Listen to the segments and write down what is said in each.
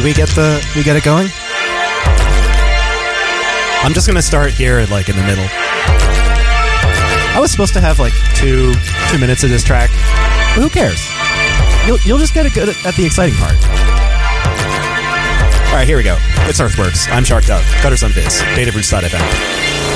Did we get the we get it going? I'm just gonna start here, like in the middle. I was supposed to have like two two minutes of this track, but who cares? You'll you'll just get it good at the exciting part. All right, here we go. It's Earthworks. I'm Shark Dove. Gutters on Viz. Datafruits.fm.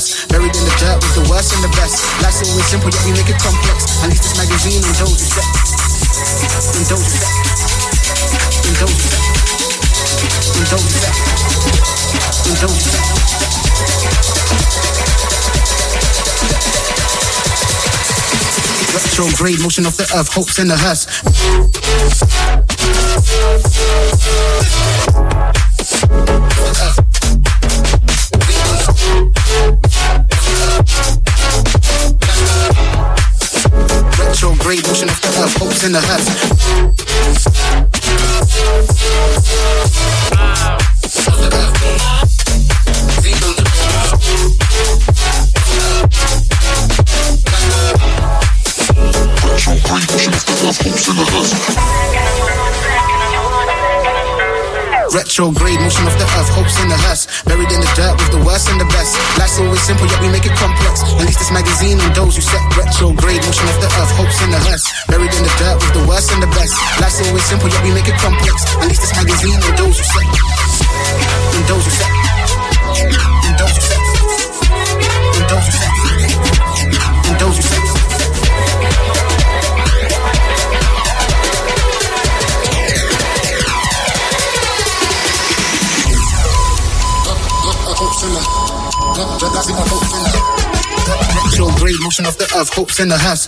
hearse. Buried in the dirt with the worst and the best. Life's always simple, yet we make it complex. At least this magazine. And those who set. And those set. And those set. Retrograde motion of the earth, hopes in the hearse. Hopes in the hearse. Retrograde motion of the earth, hopes in the hearse. Buried in the dirt with the worst and the best. Life's always simple, yet we make it complex. At least this magazine on those who set retrograde motion of the earth, hopes in the hearse. Life's always simple, yet we make it complex. At least this magazine on those who set. And those who set. And those who set. And those who set. And those who set. hopes in the Retrograde motion of the earth, hopes in the hearse.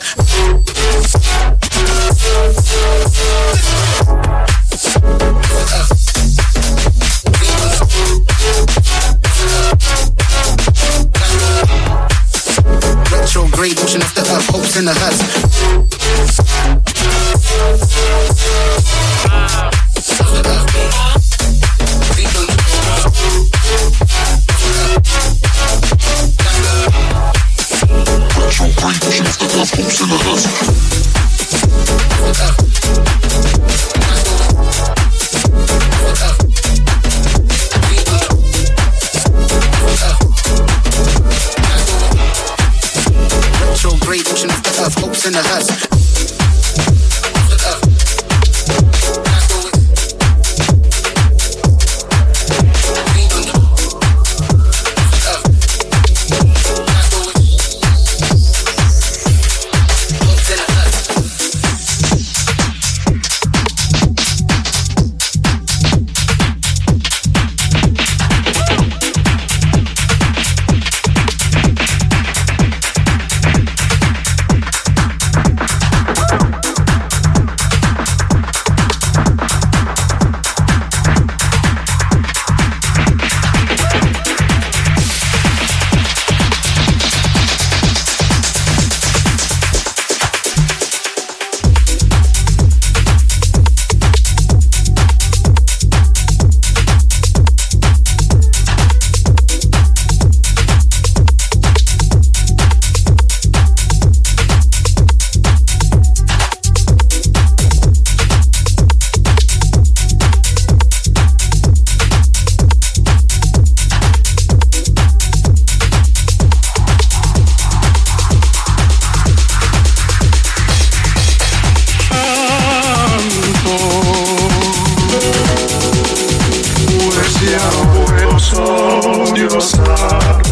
Pues ya no puedo sollozar.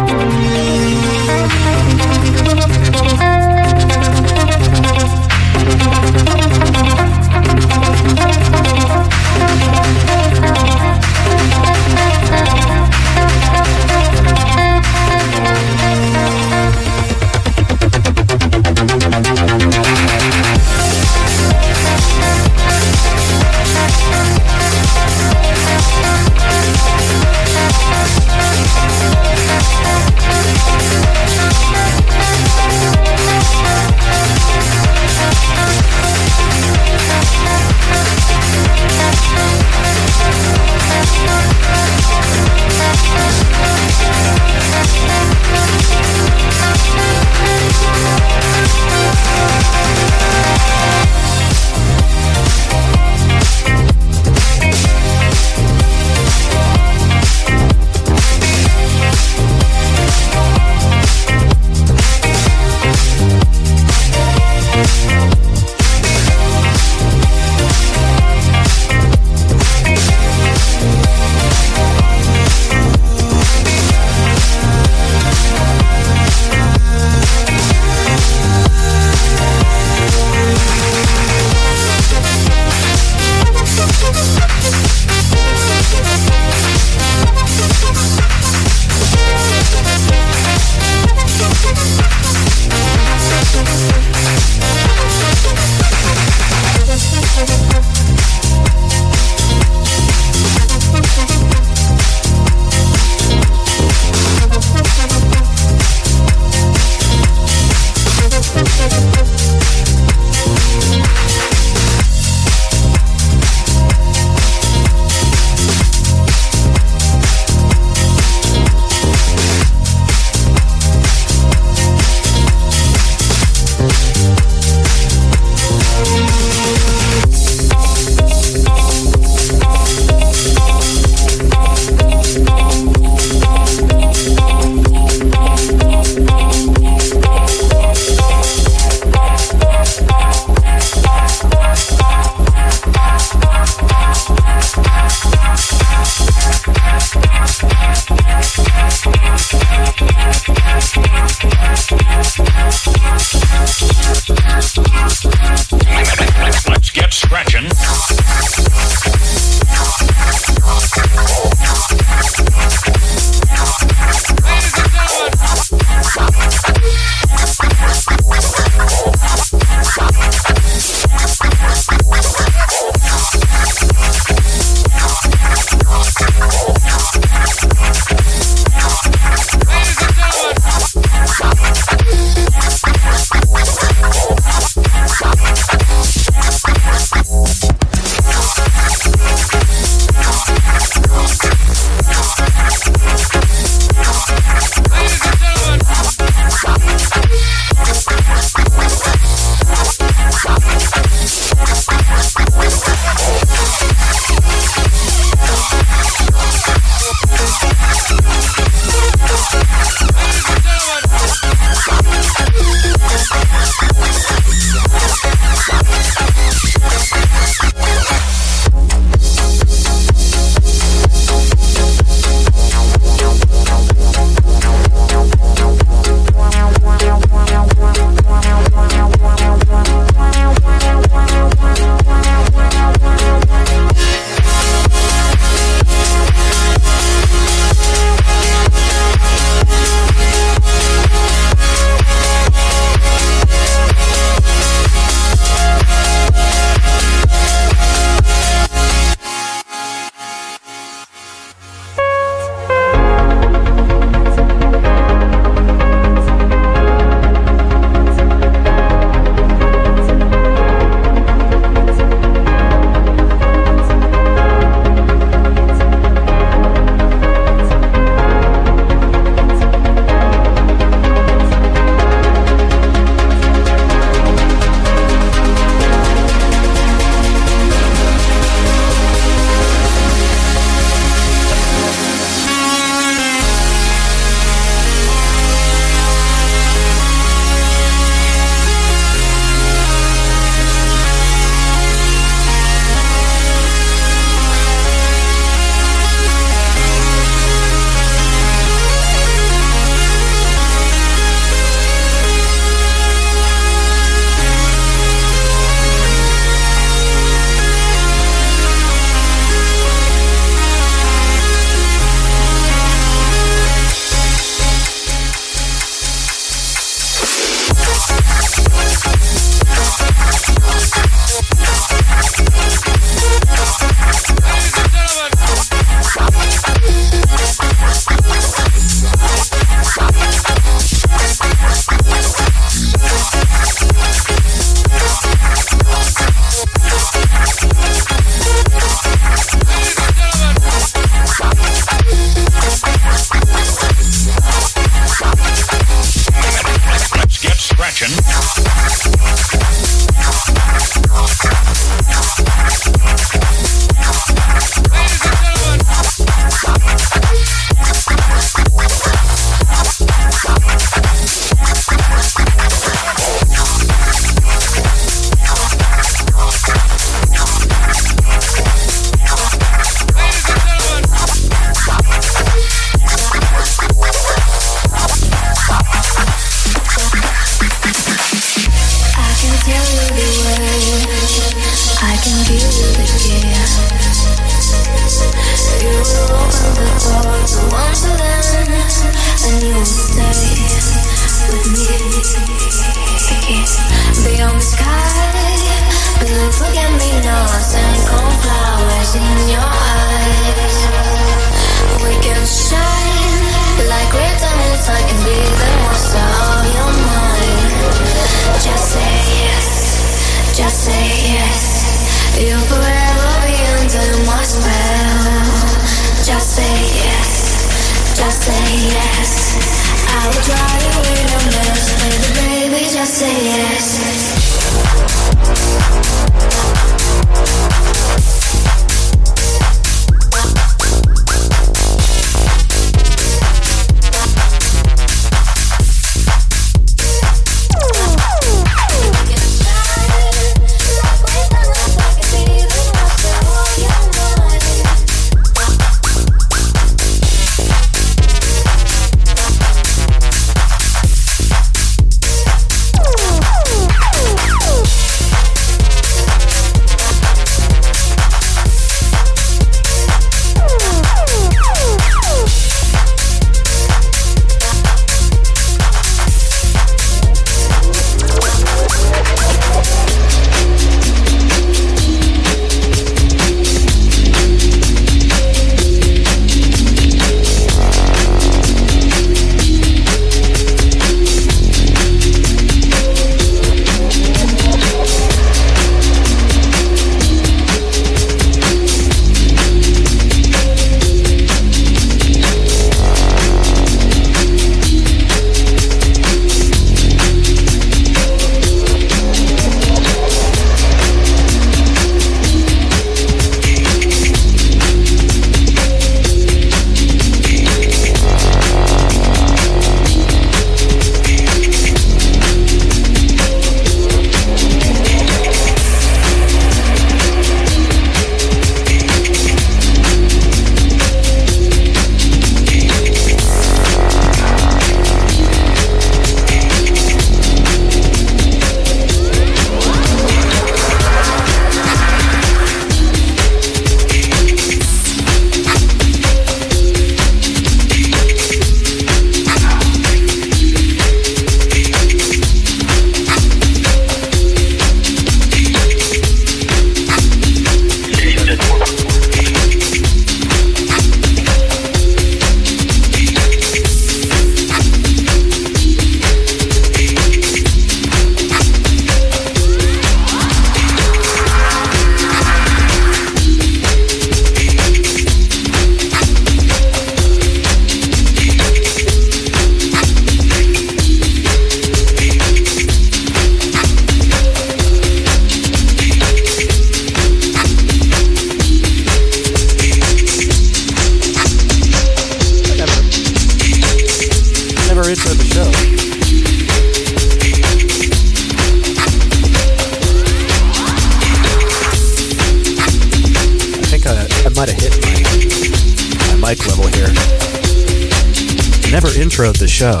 introed the show.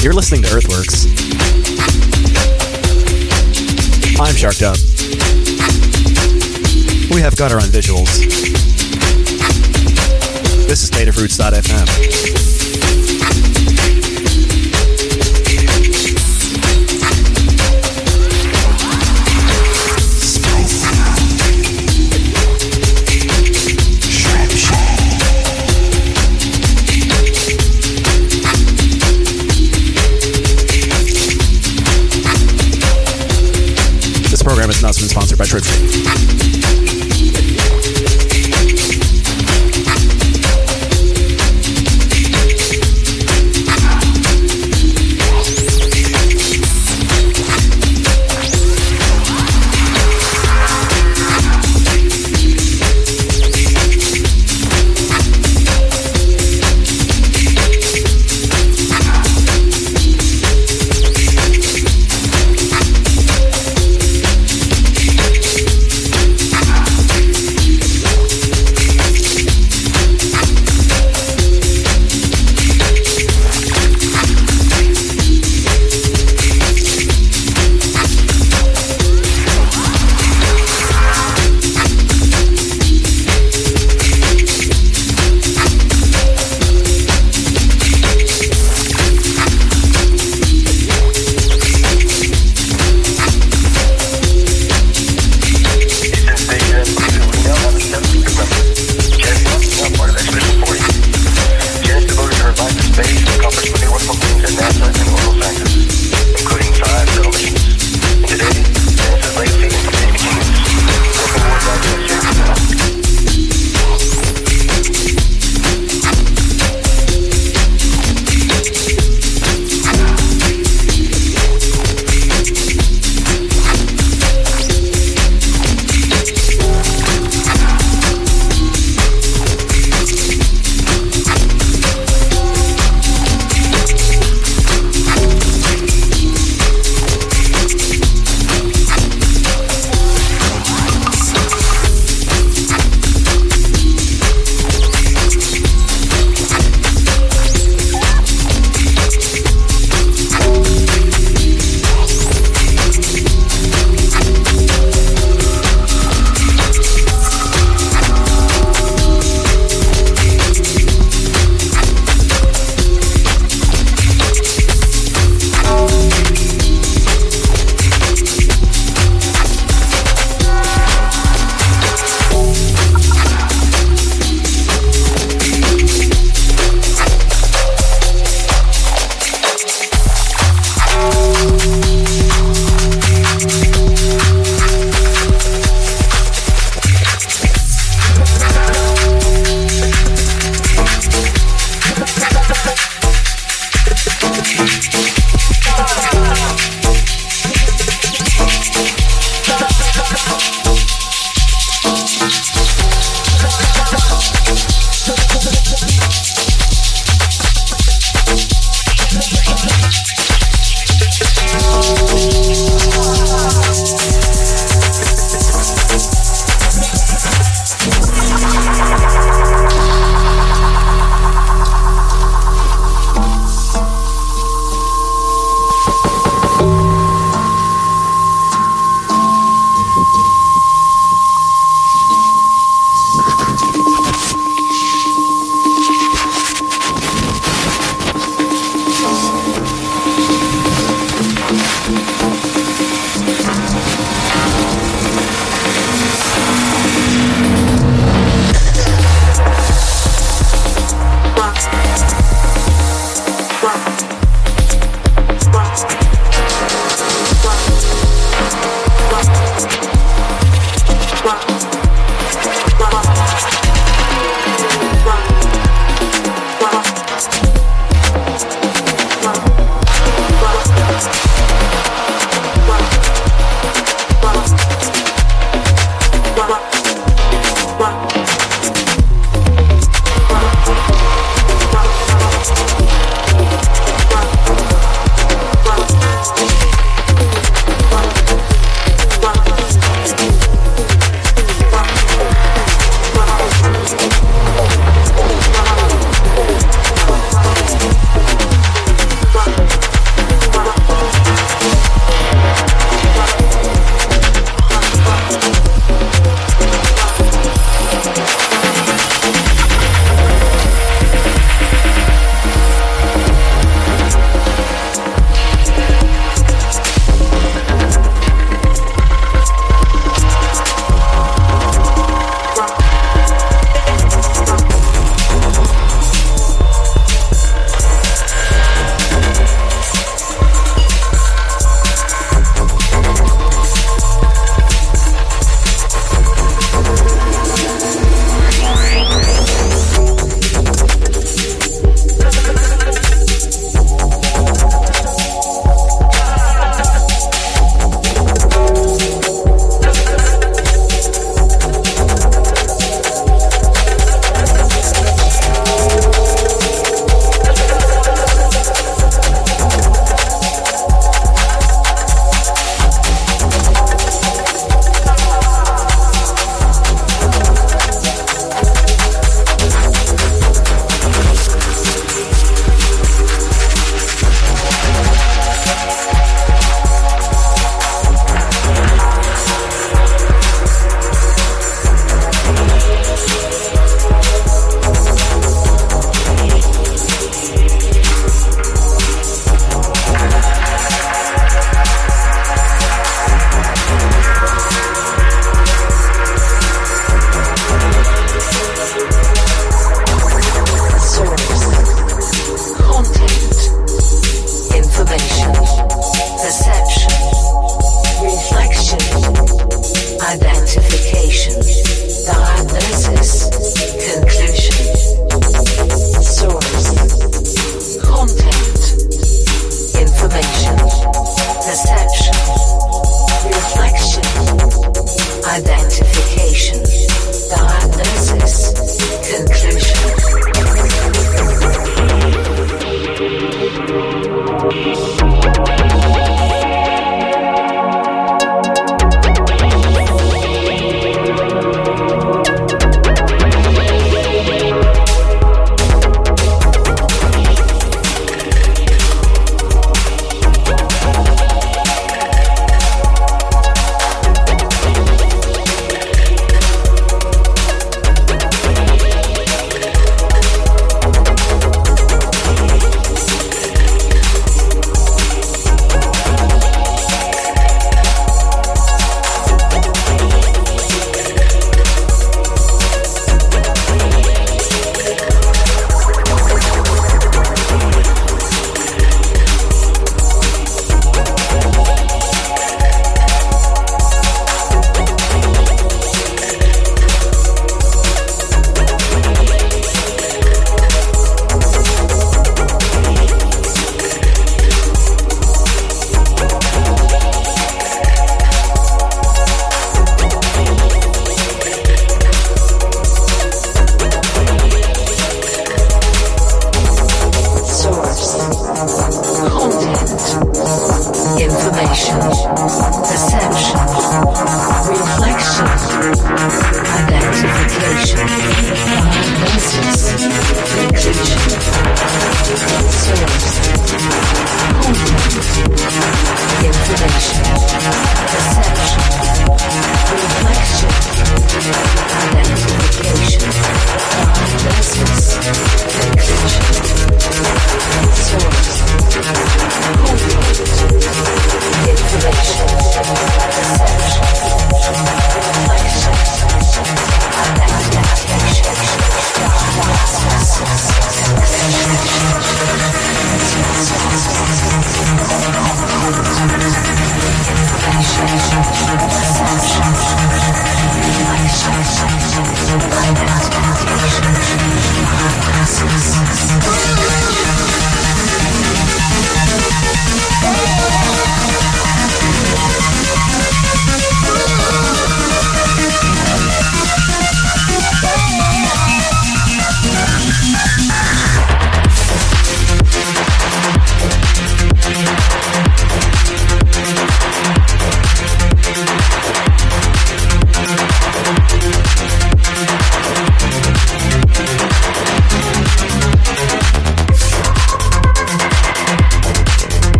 You're listening to Earthworks. I'm Shark Dub. We have Gutter on visuals. This is Datafruits.fm. By Patrick.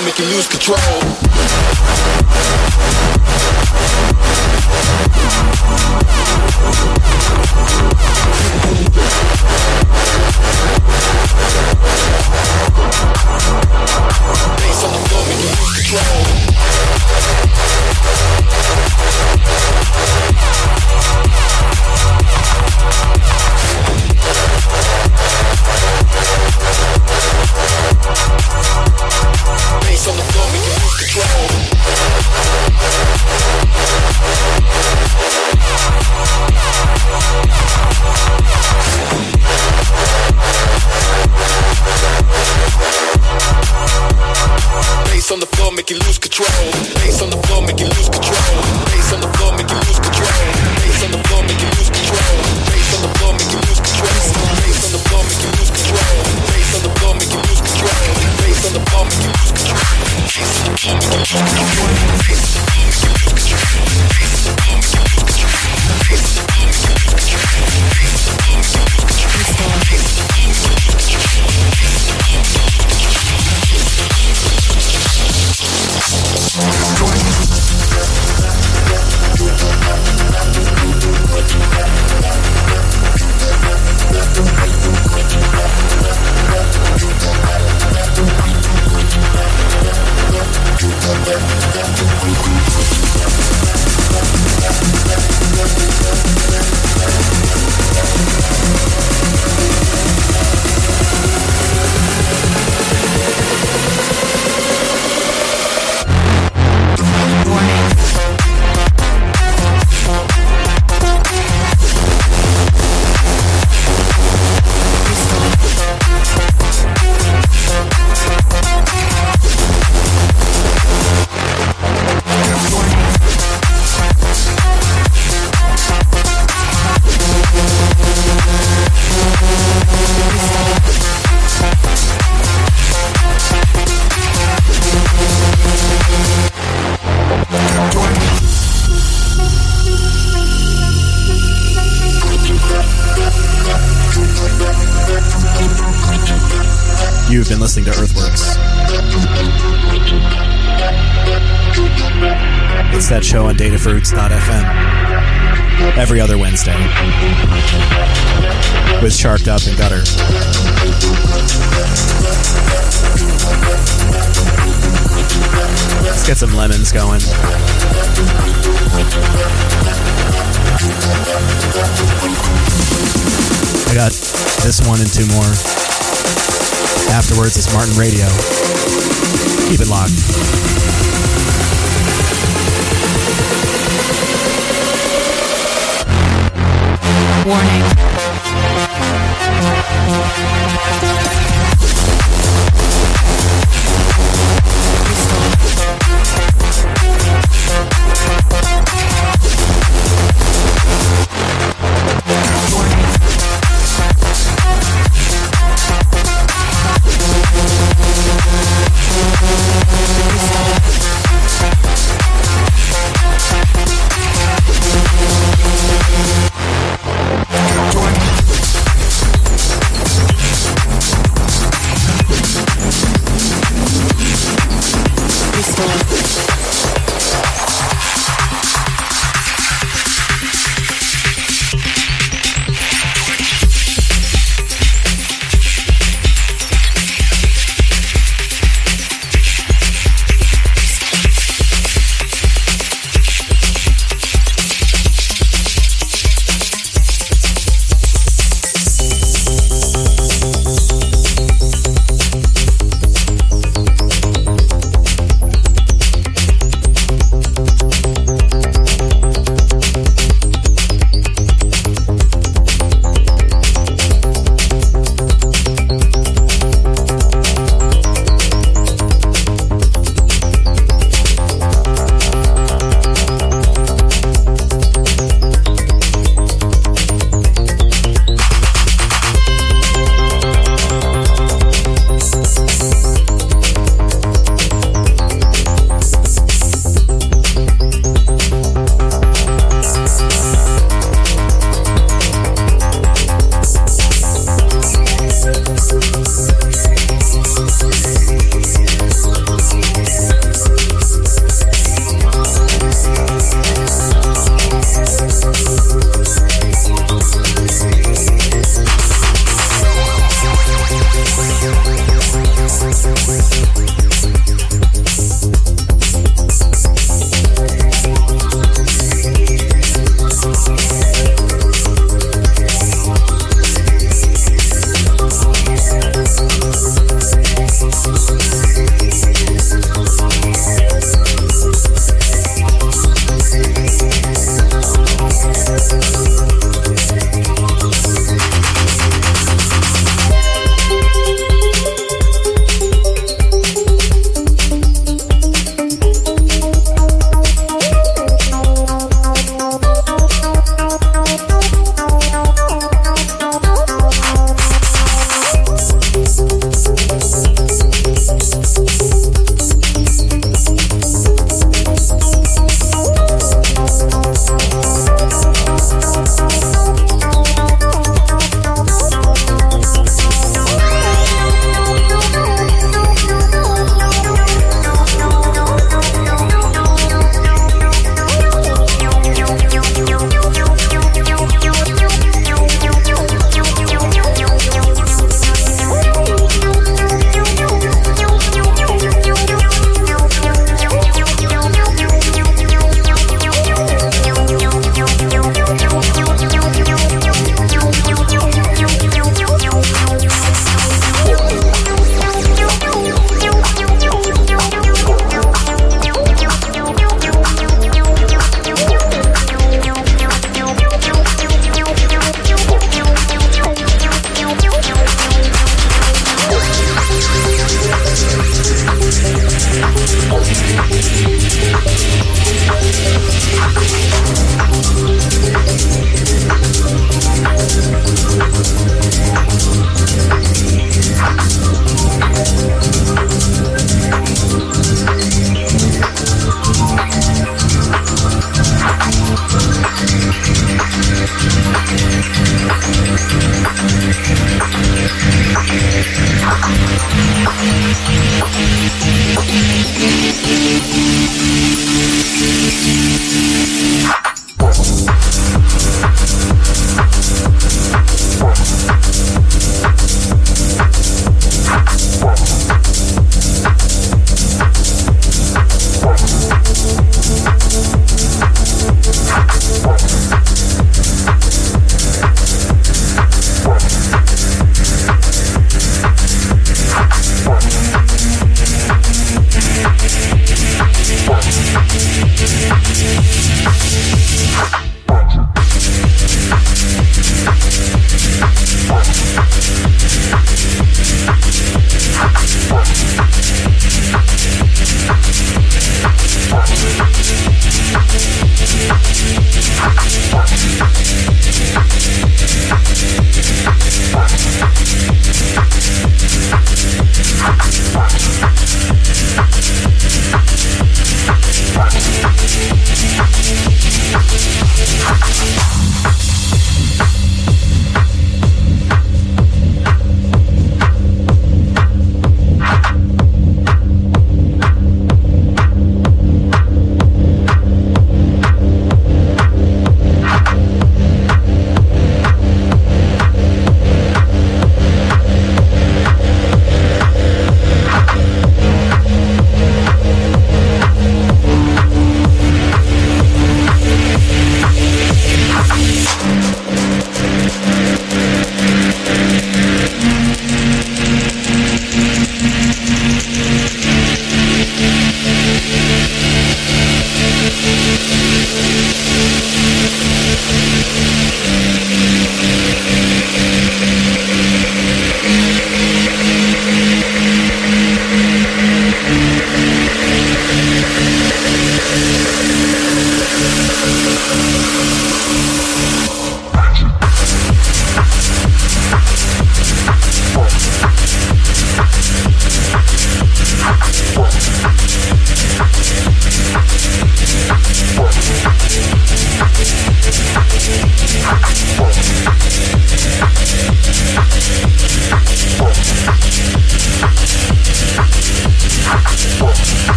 Thank Martin Radio.